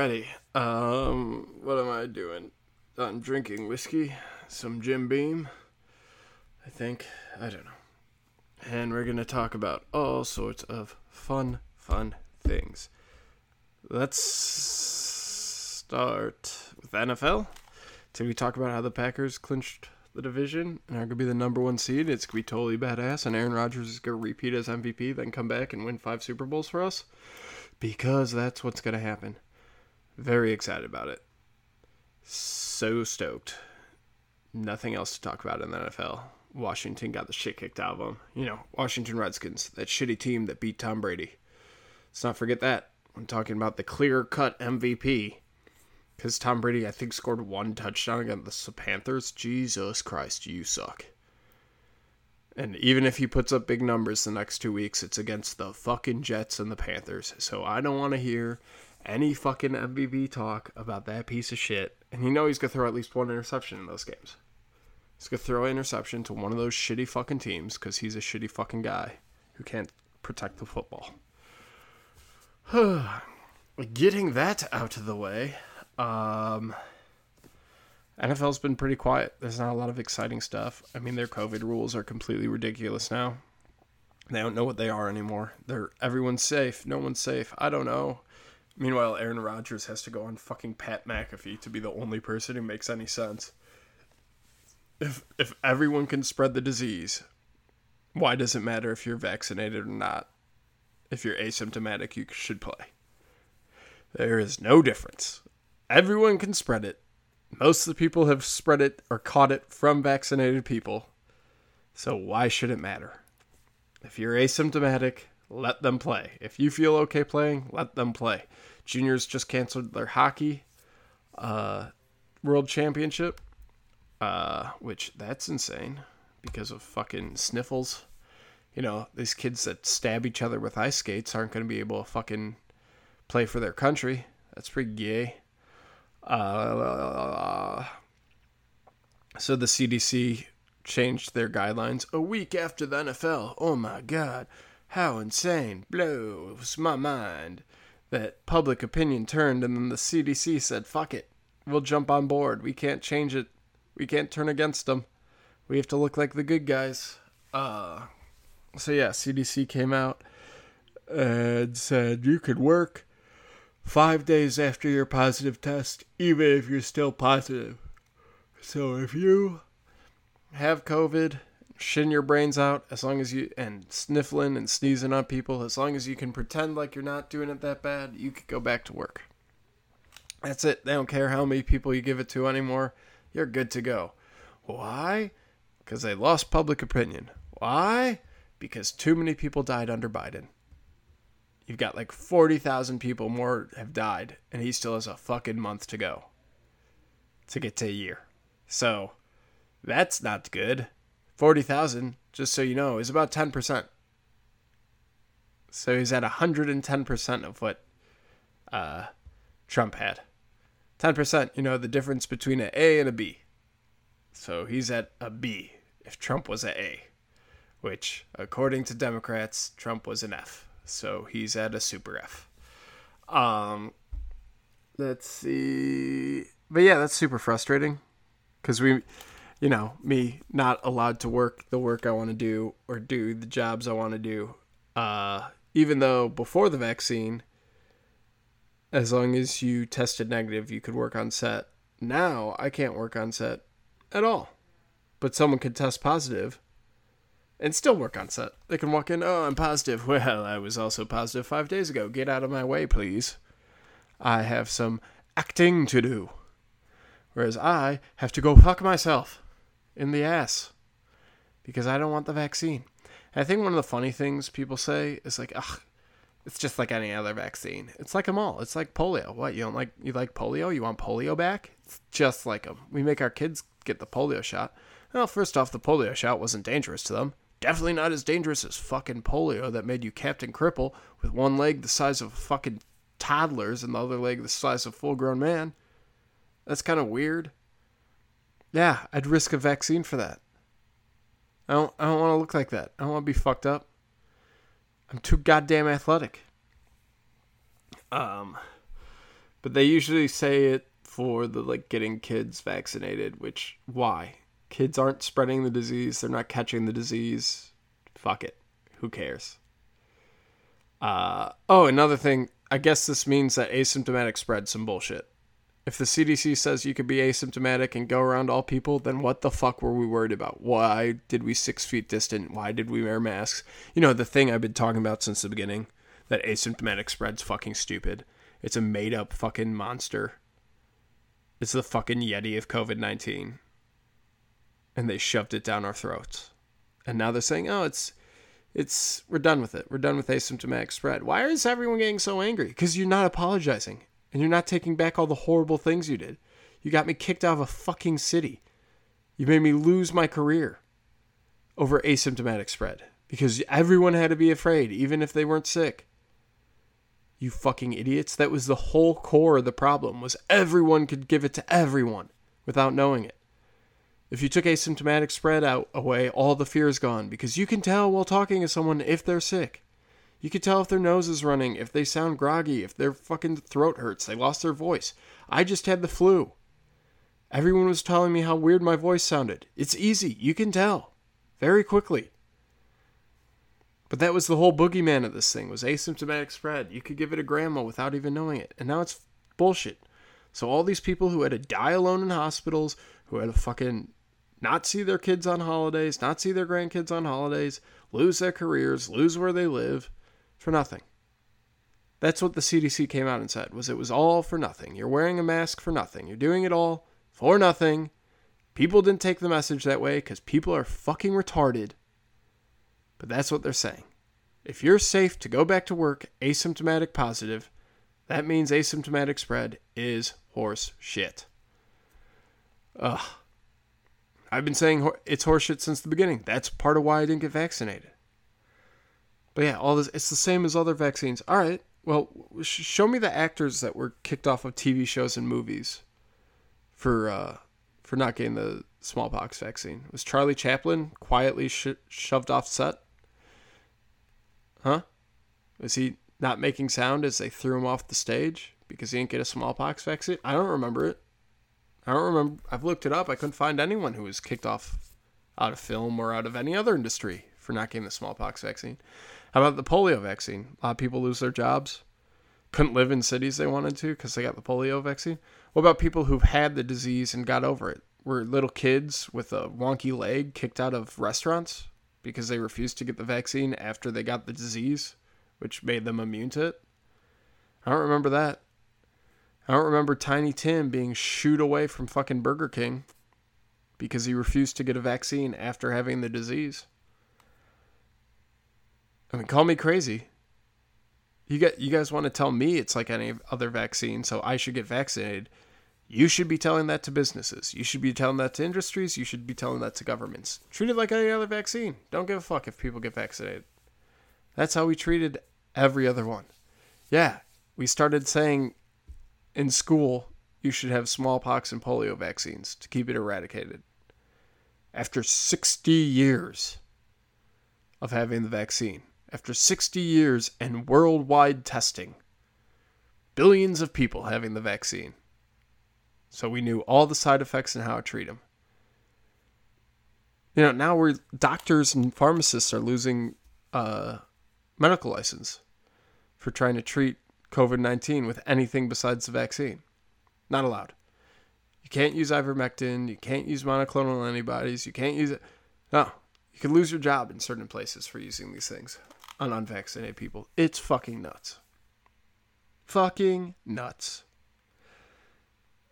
Alrighty. Um, what am I doing? I'm drinking whiskey, some Jim Beam. I think. I don't know. And we're gonna talk about all sorts of fun, fun things. Let's start with NFL. Did we talk about how the Packers clinched the division and are gonna be the number one seed? It's gonna be totally badass, and Aaron Rodgers is gonna repeat as MVP, then come back and win five Super Bowls for us because that's what's gonna happen. Very excited about it. So stoked. Nothing else to talk about in the NFL. Washington got the shit kicked out of them. You know, Washington Redskins, that shitty team that beat Tom Brady. Let's not forget that. I'm talking about the clear cut MVP. Because Tom Brady, I think, scored one touchdown against the Panthers. Jesus Christ, you suck. And even if he puts up big numbers the next two weeks, it's against the fucking Jets and the Panthers. So I don't want to hear any fucking MVP talk about that piece of shit. And you know he's to throw at least one interception in those games. He's to throw an interception to one of those shitty fucking teams because he's a shitty fucking guy who can't protect the football. Getting that out of the way, um, NFL's been pretty quiet. There's not a lot of exciting stuff. I mean, their COVID rules are completely ridiculous now. They don't know what they are anymore. They're everyone's safe. No one's safe. I don't know. Meanwhile, Aaron Rodgers has to go on fucking Pat McAfee to be the only person who makes any sense. If if everyone can spread the disease, why does it matter if you're vaccinated or not? If you're asymptomatic, you should play. There is no difference. Everyone can spread it. Most of the people have spread it or caught it from vaccinated people. So why should it matter? If you're asymptomatic, let them play. If you feel okay playing, let them play. Juniors just canceled their hockey uh, world championship, uh, which that's insane because of fucking sniffles. You know, these kids that stab each other with ice skates aren't going to be able to fucking play for their country. That's pretty gay. Uh, so the CDC changed their guidelines a week after the NFL. Oh my god, how insane! Blows my mind that public opinion turned and then the CDC said, fuck it. We'll jump on board. We can't change it. We can't turn against them. We have to look like the good guys. Uh, so yeah, CDC came out and said you could work five days after your positive test, even if you're still positive. So if you have COVID, shitting your brains out, as long as you, and sniffling and sneezing on people, as long as you can pretend like you're not doing it that bad, you could go back to work. That's it. They don't care how many people you give it to anymore. You're good to go. Why? Because they lost public opinion. Why? Because too many people died under Biden. You've got like 40,000 people more have died, and he still has a fucking month to go to get to a year. So that's not good. 40,000, just so you know, is about 10%. So he's at 110% of what uh, Trump had. 10%, you know, the difference between an A and a B. So he's at a B if Trump was an A, which, according to Democrats, Trump was an F. So he's at a super F. Um, let's see. But yeah, that's super frustrating because we, you know, me not allowed to work the work I want to do or do the jobs I want to do. Uh, even though before the vaccine, as long as you tested negative, you could work on set. Now I can't work on set at all. But someone could test positive and still work on set. They can walk in, oh, I'm positive. Well, I was also positive five days ago. Get out of my way, please. I have some acting to do. Whereas I have to go fuck myself in the ass because I don't want the vaccine. And I think one of the funny things people say is like, ugh, it's just like any other vaccine. It's like them all. It's like polio. What you don't like? You like polio? You want polio back? It's just like them. We make our kids get the polio shot. Well, first off, the polio shot wasn't dangerous to them. Definitely not as dangerous as fucking polio that made you Captain Cripple with one leg the size of fucking toddlers and the other leg the size of full grown man. That's kind of weird. Yeah, I'd risk a vaccine for that. I don't I don't want to look like that. I don't want to be fucked up. I'm too goddamn athletic. Um But they usually say it for the like getting kids vaccinated, which why? Kids aren't spreading the disease, they're not catching the disease. Fuck it. Who cares? Uh oh, another thing, I guess this means that asymptomatic spread some bullshit. If the CDC says you could be asymptomatic and go around all people, then what the fuck were we worried about? Why did we six feet distant? Why did we wear masks? You know, the thing I've been talking about since the beginning that asymptomatic spread's fucking stupid. It's a made up fucking monster. It's the fucking Yeti of COVID 19. And they shoved it down our throats. And now they're saying, oh, it's, it's, we're done with it. We're done with asymptomatic spread. Why is everyone getting so angry? Because you're not apologizing. And you're not taking back all the horrible things you did. You got me kicked out of a fucking city. You made me lose my career over asymptomatic spread because everyone had to be afraid, even if they weren't sick. You fucking idiots. That was the whole core of the problem was everyone could give it to everyone without knowing it. If you took asymptomatic spread out away, all the fear is gone because you can tell while talking to someone if they're sick. You could tell if their nose is running, if they sound groggy, if their fucking throat hurts, they lost their voice. I just had the flu. Everyone was telling me how weird my voice sounded. It's easy, you can tell. Very quickly. But that was the whole boogeyman of this thing was asymptomatic spread. You could give it to grandma without even knowing it. And now it's bullshit. So all these people who had to die alone in hospitals, who had to fucking not see their kids on holidays, not see their grandkids on holidays, lose their careers, lose where they live, for nothing. That's what the CDC came out and said was it was all for nothing. You're wearing a mask for nothing. You're doing it all for nothing. People didn't take the message that way cuz people are fucking retarded. But that's what they're saying. If you're safe to go back to work asymptomatic positive, that means asymptomatic spread is horse shit. Ugh. I've been saying it's horseshit since the beginning. That's part of why I didn't get vaccinated. But yeah, all this it's the same as other vaccines. All right. Well, sh- show me the actors that were kicked off of TV shows and movies for uh, for not getting the smallpox vaccine. Was Charlie Chaplin quietly sh- shoved off set? Huh? Was he not making sound as they threw him off the stage because he didn't get a smallpox vaccine? I don't remember it. I don't remember. I've looked it up. I couldn't find anyone who was kicked off out of film or out of any other industry for not getting the smallpox vaccine. How about the polio vaccine? A lot of people lose their jobs, couldn't live in cities they wanted to because they got the polio vaccine. What about people who've had the disease and got over it? Were little kids with a wonky leg kicked out of restaurants because they refused to get the vaccine after they got the disease, which made them immune to it? I don't remember that. I don't remember Tiny Tim being shooed away from fucking Burger King because he refused to get a vaccine after having the disease. I mean, call me crazy. You get you guys want to tell me it's like any other vaccine, so I should get vaccinated. You should be telling that to businesses. You should be telling that to industries. You should be telling that to governments. Treat it like any other vaccine. Don't give a fuck if people get vaccinated. That's how we treated every other one. Yeah, we started saying in school you should have smallpox and polio vaccines to keep it eradicated. After 60 years of having the vaccine after 60 years and worldwide testing. Billions of people having the vaccine. So we knew all the side effects and how to treat them. You know, now we're doctors and pharmacists are losing uh, medical license for trying to treat COVID 19 with anything besides the vaccine. Not allowed. You can't use ivermectin. You can't use monoclonal antibodies. You can't use it. No, you can lose your job in certain places for using these things on unvaccinated people. It's fucking nuts. Fucking nuts.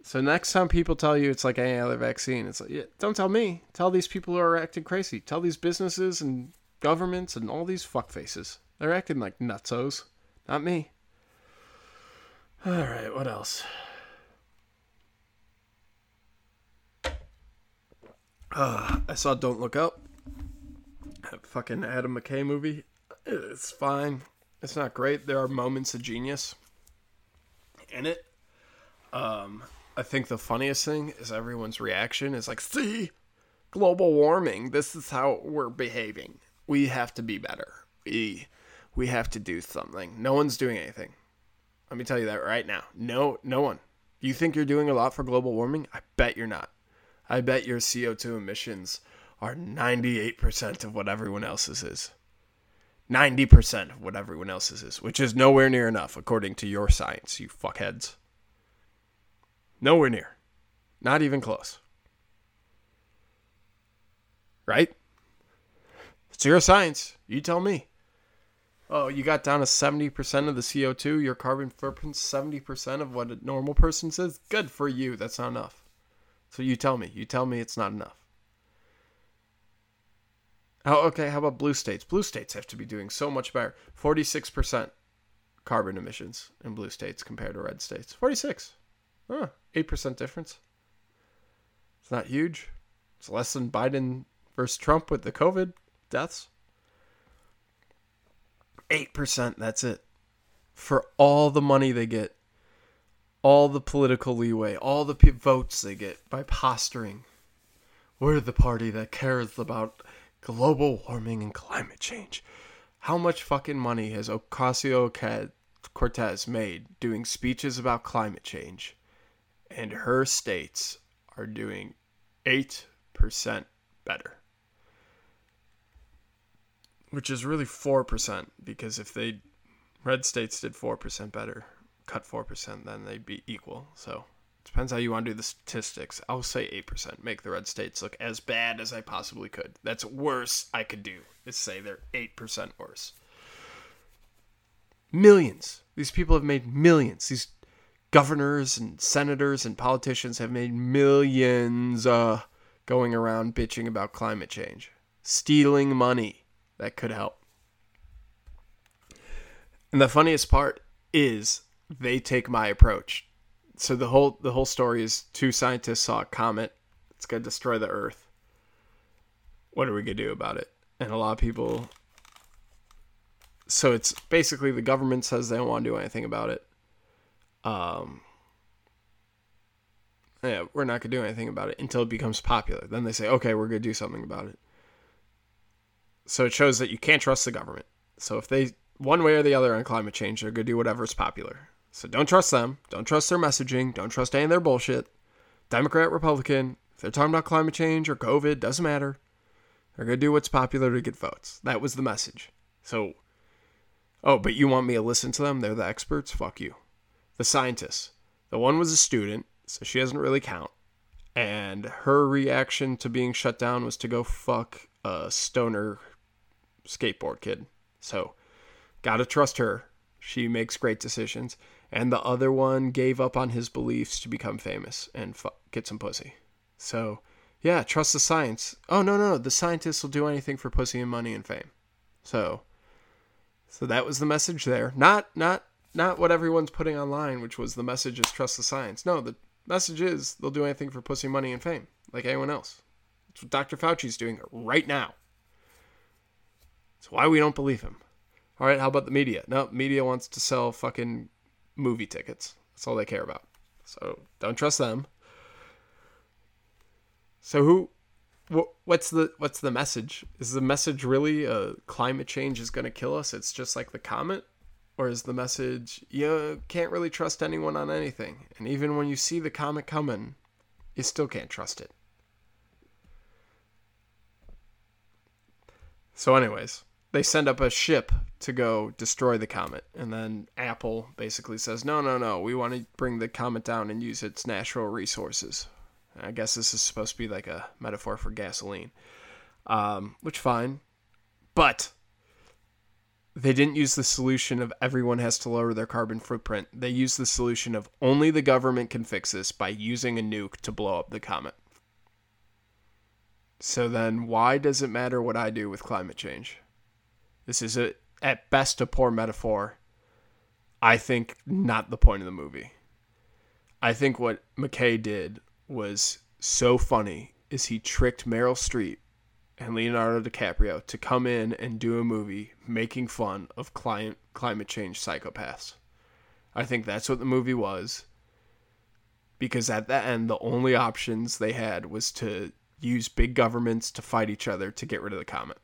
So next time people tell you it's like any other vaccine, it's like, yeah, don't tell me. Tell these people who are acting crazy. Tell these businesses and governments and all these fuckfaces. They're acting like nutsos. Not me. All right, what else? Uh, I saw Don't Look Up. That fucking Adam McKay movie. It's fine. It's not great. There are moments of genius in it. Um, I think the funniest thing is everyone's reaction is like, "See, global warming. This is how we're behaving. We have to be better. We we have to do something. No one's doing anything. Let me tell you that right now. No, no one. You think you're doing a lot for global warming? I bet you're not. I bet your CO2 emissions are 98% of what everyone else's is. 90% of what everyone else's is, which is nowhere near enough according to your science, you fuckheads. Nowhere near. Not even close. Right? It's your science. You tell me. Oh, you got down to 70% of the CO2, your carbon footprint's 70% of what a normal person says? Good for you. That's not enough. So you tell me. You tell me it's not enough. Oh, okay. How about blue states? Blue states have to be doing so much better. 46% carbon emissions in blue states compared to red states. 46. Huh, 8% difference. It's not huge. It's less than Biden versus Trump with the COVID deaths. 8%, that's it. For all the money they get, all the political leeway, all the votes they get by posturing. We're the party that cares about global warming and climate change. How much fucking money has Ocasio Cortez made doing speeches about climate change? And her states are doing 8% better which is really 4% because if they red states did 4% better cut 4% then they'd be equal so depends how you want to do the statistics. I'll say 8% make the red states look as bad as i possibly could. That's worse i could do is say they're 8% worse. Millions. These people have made millions. These governors and senators and politicians have made millions uh, going around bitching about climate change. Stealing money. That could help. And the funniest part is they take my approach. So the whole the whole story is two scientists saw a comet. It's gonna destroy the Earth. What are we gonna do about it? And a lot of people. So it's basically the government says they don't want to do anything about it. Um. Yeah, we're not gonna do anything about it until it becomes popular. Then they say, okay, we're gonna do something about it. So it shows that you can't trust the government. So if they one way or the other on climate change, they're gonna do whatever's popular. So don't trust them. Don't trust their messaging. Don't trust any of their bullshit. Democrat, Republican, if they're talking about climate change or COVID, doesn't matter. They're gonna do what's popular to get votes. That was the message. So Oh, but you want me to listen to them? They're the experts? Fuck you. The scientists. The one was a student, so she doesn't really count. And her reaction to being shut down was to go fuck a stoner skateboard kid. So, gotta trust her. She makes great decisions. And the other one gave up on his beliefs to become famous and fu- get some pussy. So, yeah, trust the science. Oh no, no, the scientists will do anything for pussy and money and fame. So, so that was the message there. Not, not, not what everyone's putting online, which was the message is trust the science. No, the message is they'll do anything for pussy, money, and fame, like anyone else. That's what Dr. Fauci's doing right now. That's why we don't believe him. All right, how about the media? No, media wants to sell fucking movie tickets. That's all they care about. So don't trust them. So who what's the what's the message? Is the message really uh, climate change is going to kill us? It's just like the comet or is the message you can't really trust anyone on anything and even when you see the comet coming, you still can't trust it. So anyways, they send up a ship to go destroy the comet. And then apple basically says no no no we want to bring the comet down and use its natural resources. I guess this is supposed to be like a metaphor for gasoline. Um, which fine. But they didn't use the solution of everyone has to lower their carbon footprint. They used the solution of only the government can fix this by using a nuke to blow up the comet. So then why does it matter what i do with climate change this is a, at best a poor metaphor. I think not the point of the movie. I think what McKay did was so funny is he tricked Meryl Streep and Leonardo DiCaprio to come in and do a movie making fun of climate climate change psychopaths. I think that's what the movie was. Because at the end, the only options they had was to use big governments to fight each other to get rid of the comet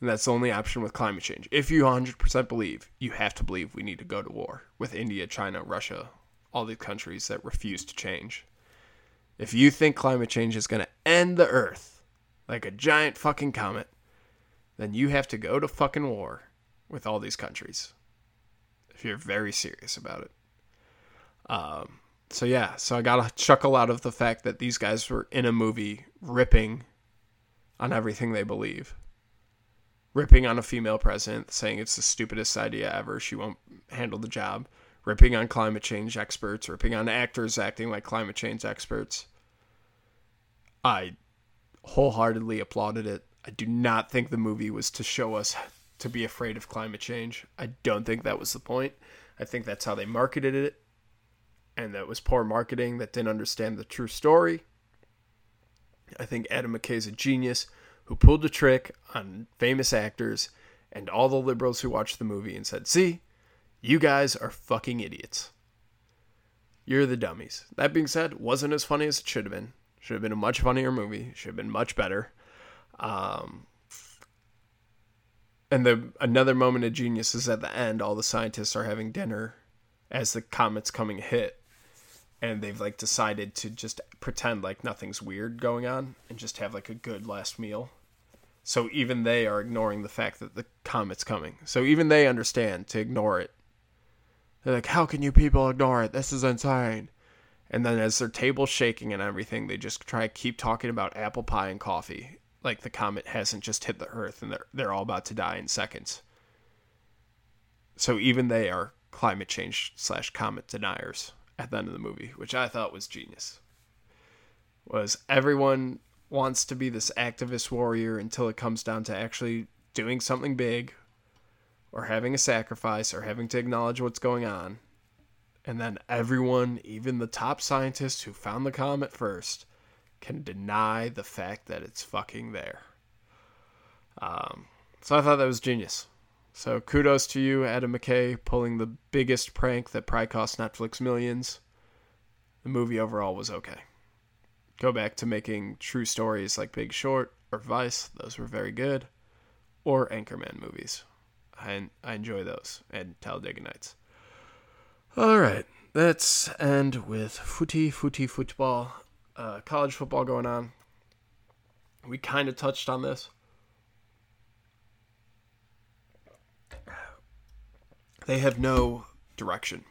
And that's the only option with climate change. If you 100% believe, you have to believe we need to go to war with India, China, Russia, all these countries that refuse to change. If you think climate change is going to end the earth like a giant fucking comet, then you have to go to fucking war with all these countries. If you're very serious about it. Um, so yeah, so I got a chuckle out of the fact that these guys were in a movie ripping on everything they believe. Ripping on a female president, saying it's the stupidest idea ever, she won't handle the job. Ripping on climate change experts, ripping on actors acting like climate change experts. I wholeheartedly applauded it. I do not think the movie was to show us to be afraid of climate change. I don't think that was the point. I think that's how they marketed it and that was poor marketing that didn't understand the true story. I think Adam McKay's a genius who pulled a trick on famous actors and all the liberals who watched the movie and said, See, you guys are fucking idiots. You're the dummies. That being said, wasn't as funny as it should have been. Should have been a much funnier movie. Should have been much better. Um, and the another moment of genius is at the end. All the scientists are having dinner as the comet's coming hit, and they've like decided to just pretend like nothing's weird going on and just have like a good last meal. So even they are ignoring the fact that the comet's coming. So even they understand to ignore it. They're like, "How can you people ignore it? This is insane." And then as their table's shaking and everything, they just try to keep talking about apple pie and coffee, like the comet hasn't just hit the Earth and they're they're all about to die in seconds. So even they are climate change slash comet deniers at the end of the movie, which I thought was genius. Was everyone wants to be this activist warrior until it comes down to actually doing something big or having a sacrifice or having to acknowledge what's going on. And then everyone, even the top scientists who found the comet first, can deny the fact that it's fucking there. Um, so I thought that was genius. So kudos to you, Adam McKay, pulling the biggest prank that probably cost Netflix millions. The movie overall was okay. Go back to making true stories like Big Short or Vice; those were very good. Or Anchorman movies. I I enjoy those and Talladega Nights. All right, let's end with footy, footy, football. Uh, college football going on. We kind of touched on this. They have no direction.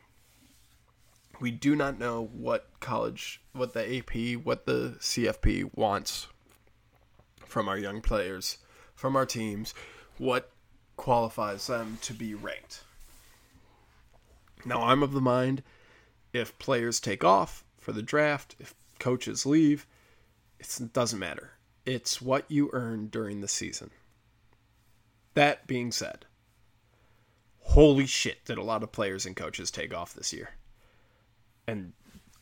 We do not know what college, what the AP, what the CFP wants from our young players, from our teams, what qualifies them to be ranked. Now, I'm of the mind if players take off for the draft, if coaches leave, it doesn't matter. It's what you earn during the season. That being said, holy shit, did a lot of players and coaches take off this year. And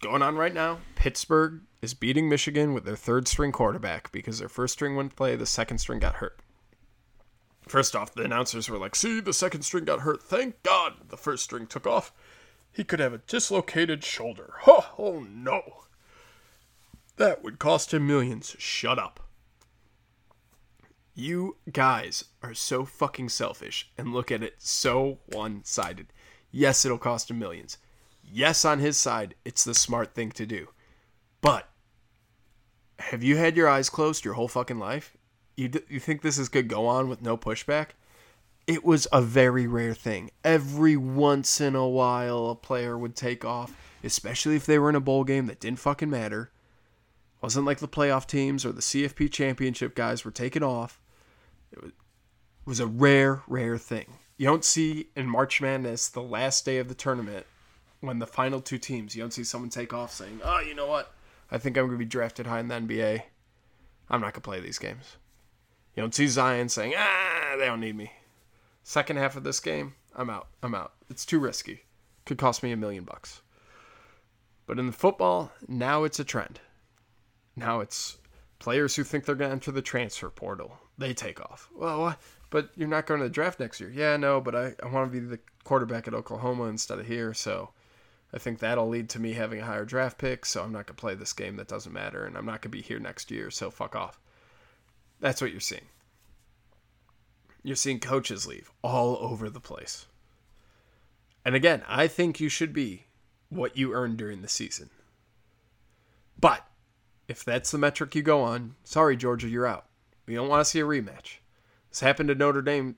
going on right now, Pittsburgh is beating Michigan with their third string quarterback because their first string wouldn't play, the second string got hurt. First off, the announcers were like, see, the second string got hurt. Thank God the first string took off. He could have a dislocated shoulder. Huh, oh, oh no. That would cost him millions. Shut up. You guys are so fucking selfish and look at it so one sided. Yes, it'll cost him millions. Yes, on his side, it's the smart thing to do. But have you had your eyes closed your whole fucking life? You, d- you think this is good go on with no pushback? It was a very rare thing. Every once in a while, a player would take off, especially if they were in a bowl game that didn't fucking matter. Wasn't like the playoff teams or the CFP championship guys were taking off. It was a rare, rare thing. You don't see in March Madness, the last day of the tournament, when the final two teams, you don't see someone take off saying, oh, you know what? I think I'm going to be drafted high in the NBA. I'm not going to play these games. You don't see Zion saying, ah, they don't need me. Second half of this game, I'm out. I'm out. It's too risky. Could cost me a million bucks. But in the football, now it's a trend. Now it's players who think they're going to enter the transfer portal they take off. Well, but you're not going to the draft next year. Yeah, no, but I, I want to be the quarterback at Oklahoma instead of here, so I think that'll lead to me having a higher draft pick, so I'm not going to play this game that doesn't matter, and I'm not going to be here next year, so fuck off. That's what you're seeing. You're seeing coaches leave all over the place. And again, I think you should be what you earned during the season. But if that's the metric you go on, sorry, Georgia, you're out. We don't want to see a rematch. This happened to Notre Dame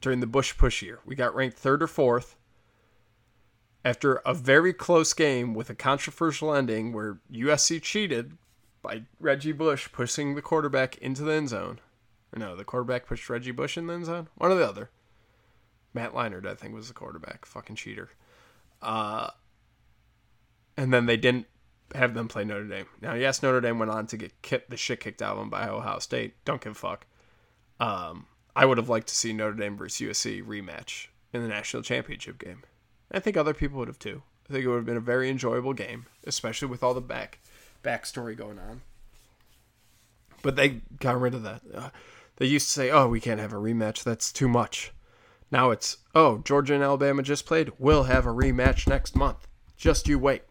during the Bush push year. We got ranked third or fourth after a very close game with a controversial ending where USC cheated by Reggie Bush pushing the quarterback into the end zone. Or no, the quarterback pushed Reggie Bush in the end zone. One or the other. Matt Leinart, I think, was the quarterback. Fucking cheater. Uh, and then they didn't have them play Notre Dame. Now, yes, Notre Dame went on to get kicked, the shit kicked out of them by Ohio State. Don't give a fuck. Um, I would have liked to see Notre Dame versus USC rematch in the national championship game. I think other people would have too. I think it would have been a very enjoyable game, especially with all the back backstory going on. But they got rid of that. Uh, they used to say, "Oh, we can't have a rematch. That's too much." Now it's, "Oh, Georgia and Alabama just played. We'll have a rematch next month. Just you wait.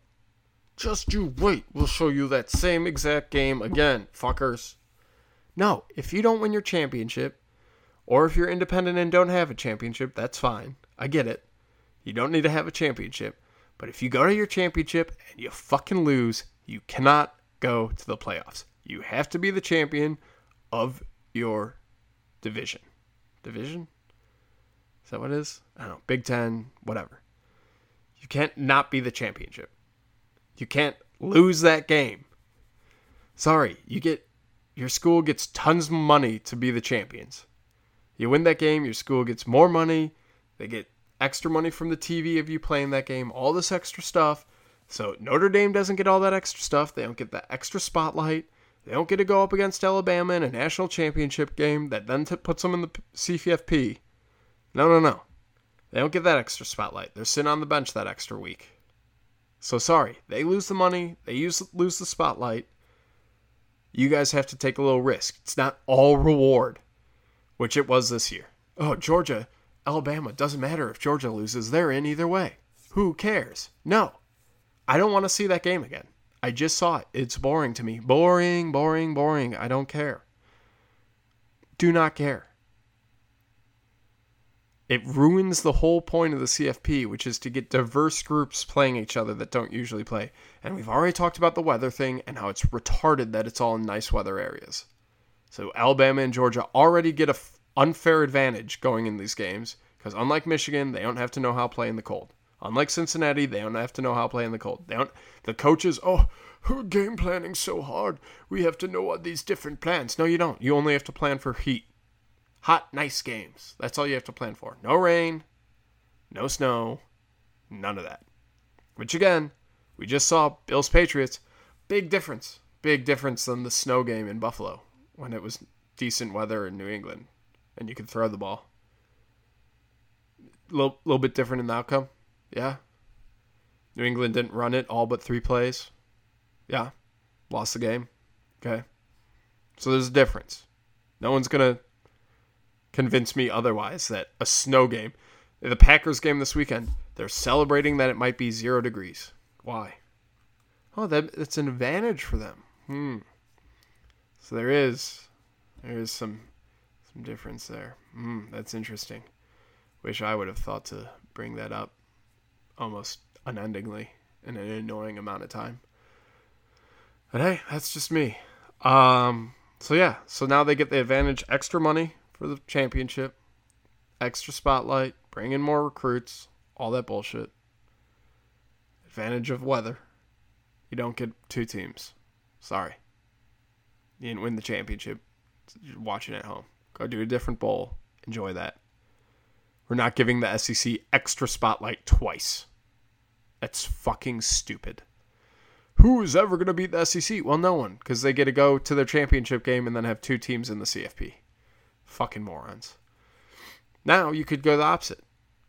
Just you wait. We'll show you that same exact game again, fuckers." No, if you don't win your championship, or if you're independent and don't have a championship, that's fine. I get it. You don't need to have a championship. But if you go to your championship and you fucking lose, you cannot go to the playoffs. You have to be the champion of your division. Division? Is that what it is? I don't know. Big Ten, whatever. You can't not be the championship. You can't lose that game. Sorry, you get your school gets tons of money to be the champions. You win that game, your school gets more money. They get extra money from the TV of you playing that game, all this extra stuff. So Notre Dame doesn't get all that extra stuff. They don't get that extra spotlight. They don't get to go up against Alabama in a national championship game that then t- puts them in the CFP. No, no, no. They don't get that extra spotlight. They're sitting on the bench that extra week. So sorry, they lose the money. They use lose the spotlight. You guys have to take a little risk. It's not all reward, which it was this year. Oh, Georgia Alabama, doesn't matter if Georgia loses, they're in either way. Who cares? No. I don't want to see that game again. I just saw it. It's boring to me. Boring, boring, boring. I don't care. Do not care. It ruins the whole point of the CFP, which is to get diverse groups playing each other that don't usually play. And we've already talked about the weather thing and how it's retarded that it's all in nice weather areas. So Alabama and Georgia already get a unfair advantage going in these games because unlike Michigan, they don't have to know how to play in the cold. Unlike Cincinnati, they don't have to know how to play in the cold. They don't. The coaches, oh, her game planning so hard. We have to know all these different plans. No, you don't. You only have to plan for heat, hot, nice games. That's all you have to plan for. No rain, no snow, none of that. Which again, we just saw Bills Patriots. Big difference. Big difference than the snow game in Buffalo when it was decent weather in New England and you can throw the ball. A little, little bit different in the outcome. Yeah. New England didn't run it all but three plays. Yeah. Lost the game. Okay. So there's a difference. No one's going to convince me otherwise that a snow game, the Packers game this weekend, they're celebrating that it might be zero degrees. Why? Oh, that it's an advantage for them. Hmm. So there is, there is some some difference there. Mm, that's interesting. Wish I would have thought to bring that up almost unendingly in an annoying amount of time. But hey, that's just me. Um, so yeah, so now they get the advantage extra money for the championship, extra spotlight, bring in more recruits, all that bullshit. Advantage of weather. You don't get two teams. Sorry. You didn't win the championship. Watching at home. Go do a different bowl. Enjoy that. We're not giving the SEC extra spotlight twice. That's fucking stupid. Who is ever going to beat the SEC? Well, no one, because they get to go to their championship game and then have two teams in the CFP. Fucking morons. Now you could go the opposite.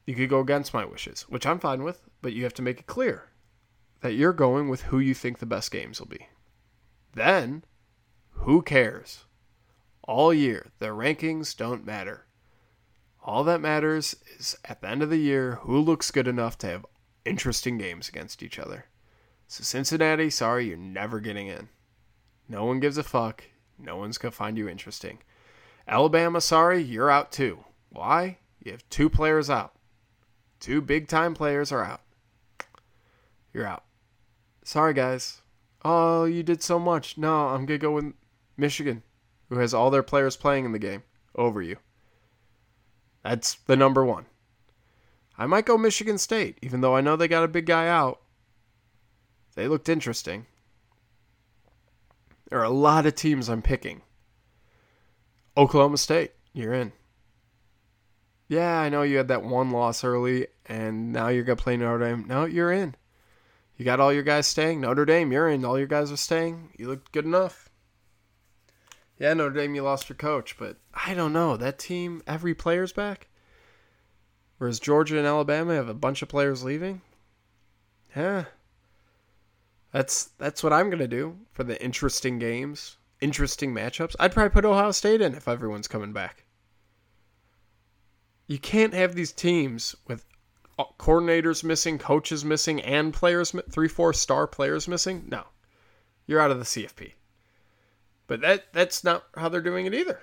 You could go against my wishes, which I'm fine with, but you have to make it clear that you're going with who you think the best games will be. Then, who cares? All year. The rankings don't matter. All that matters is at the end of the year who looks good enough to have interesting games against each other. So, Cincinnati, sorry, you're never getting in. No one gives a fuck. No one's going to find you interesting. Alabama, sorry, you're out too. Why? You have two players out. Two big time players are out. You're out. Sorry, guys. Oh, you did so much. No, I'm going to go with Michigan, who has all their players playing in the game, over you. That's the number one. I might go Michigan State, even though I know they got a big guy out. They looked interesting. There are a lot of teams I'm picking. Oklahoma State, you're in. Yeah, I know you had that one loss early, and now you're going to play Notre Dame. No, you're in. You got all your guys staying. Notre Dame, you're in. All your guys are staying. You look good enough. Yeah, Notre Dame, you lost your coach, but I don't know. That team, every player's back. Whereas Georgia and Alabama have a bunch of players leaving. Yeah. That's that's what I'm gonna do for the interesting games, interesting matchups. I'd probably put Ohio State in if everyone's coming back. You can't have these teams with uh, coordinators missing, coaches missing, and players three, four star players missing. No, you're out of the CFP. But that that's not how they're doing it either.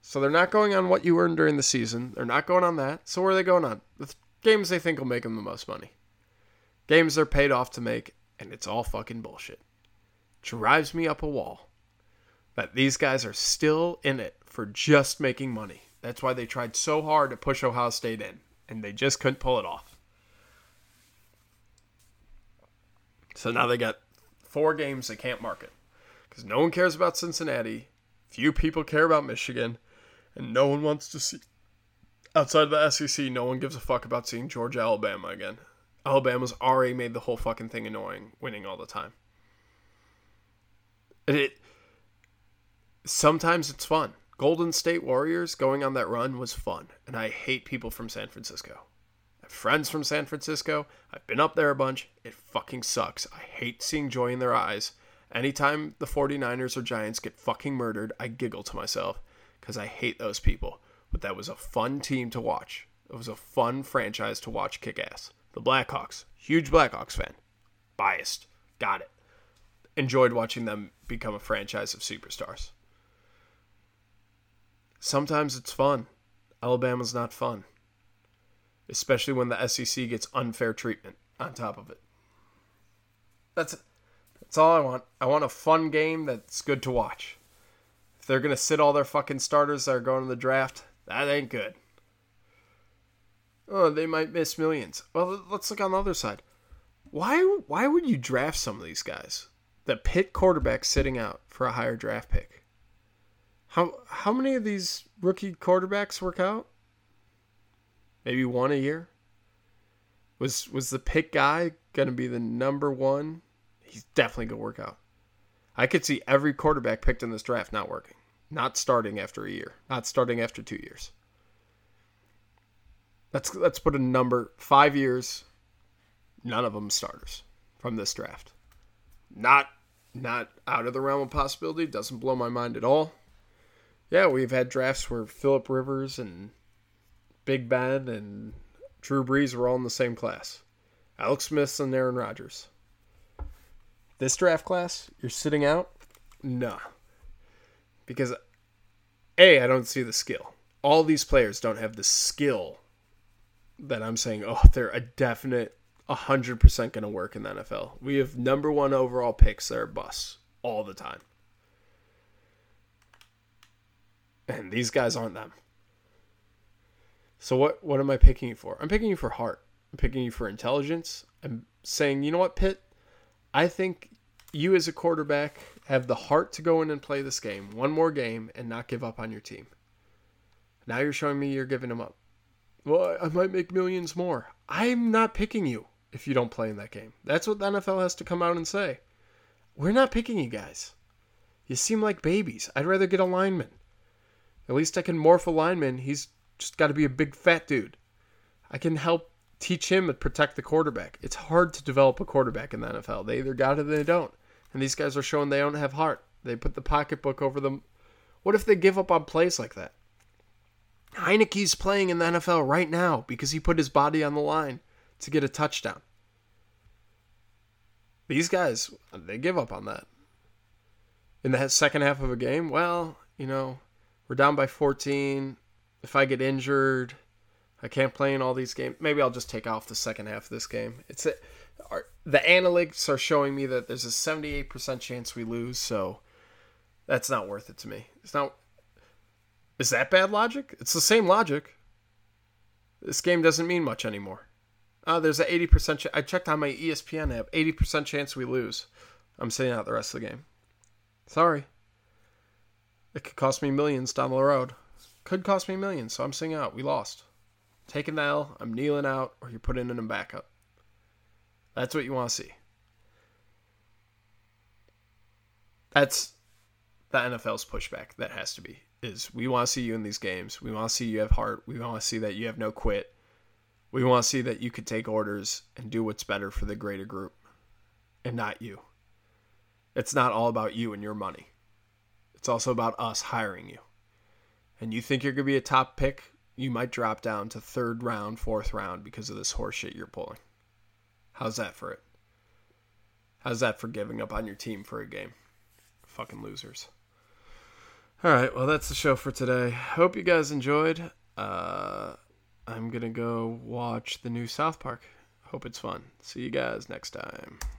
So they're not going on what you earned during the season. They're not going on that. So where are they going on? The games they think will make them the most money. Games they're paid off to make, and it's all fucking bullshit. Drives me up a wall that these guys are still in it for just making money. That's why they tried so hard to push Ohio State in, and they just couldn't pull it off. So now they got four games they can't market because no one cares about Cincinnati, few people care about Michigan, and no one wants to see. Outside of the SEC, no one gives a fuck about seeing Georgia, Alabama again. Alabama's already made the whole fucking thing annoying, winning all the time. And it sometimes it's fun. Golden State Warriors going on that run was fun, and I hate people from San Francisco. I have friends from San Francisco. I've been up there a bunch. It fucking sucks. I hate seeing joy in their eyes. Anytime the 49ers or Giants get fucking murdered, I giggle to myself because I hate those people. But that was a fun team to watch. It was a fun franchise to watch kick ass. The Blackhawks, huge Blackhawks fan. Biased. Got it. Enjoyed watching them become a franchise of superstars. Sometimes it's fun. Alabama's not fun. Especially when the SEC gets unfair treatment on top of it. That's that's all I want. I want a fun game that's good to watch. If they're gonna sit all their fucking starters that are going to the draft, that ain't good. Oh, they might miss millions. Well, let's look on the other side. Why why would you draft some of these guys? The Pitt quarterback sitting out for a higher draft pick. How how many of these rookie quarterbacks work out? Maybe one a year. Was was the Pitt guy gonna be the number one? He's definitely gonna work out. I could see every quarterback picked in this draft not working, not starting after a year, not starting after two years. Let's let's put a number five years. None of them starters from this draft. Not not out of the realm of possibility. Doesn't blow my mind at all. Yeah, we've had drafts where Philip Rivers and Big Ben and Drew Brees were all in the same class. Alex Smith and Aaron Rodgers. This draft class, you're sitting out? Nah. Because A, I don't see the skill. All these players don't have the skill that I'm saying, oh, they're a definite 100% going to work in the NFL. We have number one overall picks that are busts all the time. And these guys aren't them. So what what am I picking you for? I'm picking you for heart. I'm picking you for intelligence. I'm saying, you know what, Pitt? I think you as a quarterback have the heart to go in and play this game, one more game, and not give up on your team. Now you're showing me you're giving them up well, I might make millions more. I'm not picking you if you don't play in that game. That's what the NFL has to come out and say. We're not picking you guys. You seem like babies. I'd rather get a lineman. At least I can morph a lineman. He's just got to be a big fat dude. I can help teach him to protect the quarterback. It's hard to develop a quarterback in the NFL. They either got it or they don't. And these guys are showing they don't have heart. They put the pocketbook over them. What if they give up on plays like that? Heinicke's playing in the NFL right now because he put his body on the line to get a touchdown. These guys, they give up on that. In the second half of a game, well, you know, We're down by 14. If I get injured, I can't play in all these games. Maybe I'll just take off the second half of this game. It's a, our, the analytics are showing me that there's a 78% chance we lose, so that's not worth it to me. It's not. Is that bad logic? It's the same logic. This game doesn't mean much anymore. Uh, there's an 80% ch- I checked on my ESPN app. 80% chance we lose. I'm sitting out the rest of the game. Sorry. It could cost me millions down the road. Could cost me millions, so I'm sitting out. We lost. Taking the L, I'm kneeling out, or you're putting in a backup. That's what you want to see. That's the NFL's pushback. That has to be. Is we want to see you in these games. We want to see you have heart. We want to see that you have no quit. We want to see that you could take orders and do what's better for the greater group and not you. It's not all about you and your money. It's also about us hiring you. And you think you're going to be a top pick, you might drop down to third round, fourth round because of this horseshit you're pulling. How's that for it? How's that for giving up on your team for a game? Fucking losers. All right, well, that's the show for today. Hope you guys enjoyed. Uh, I'm to go watch the new South Park. Hope it's fun. See you guys next time.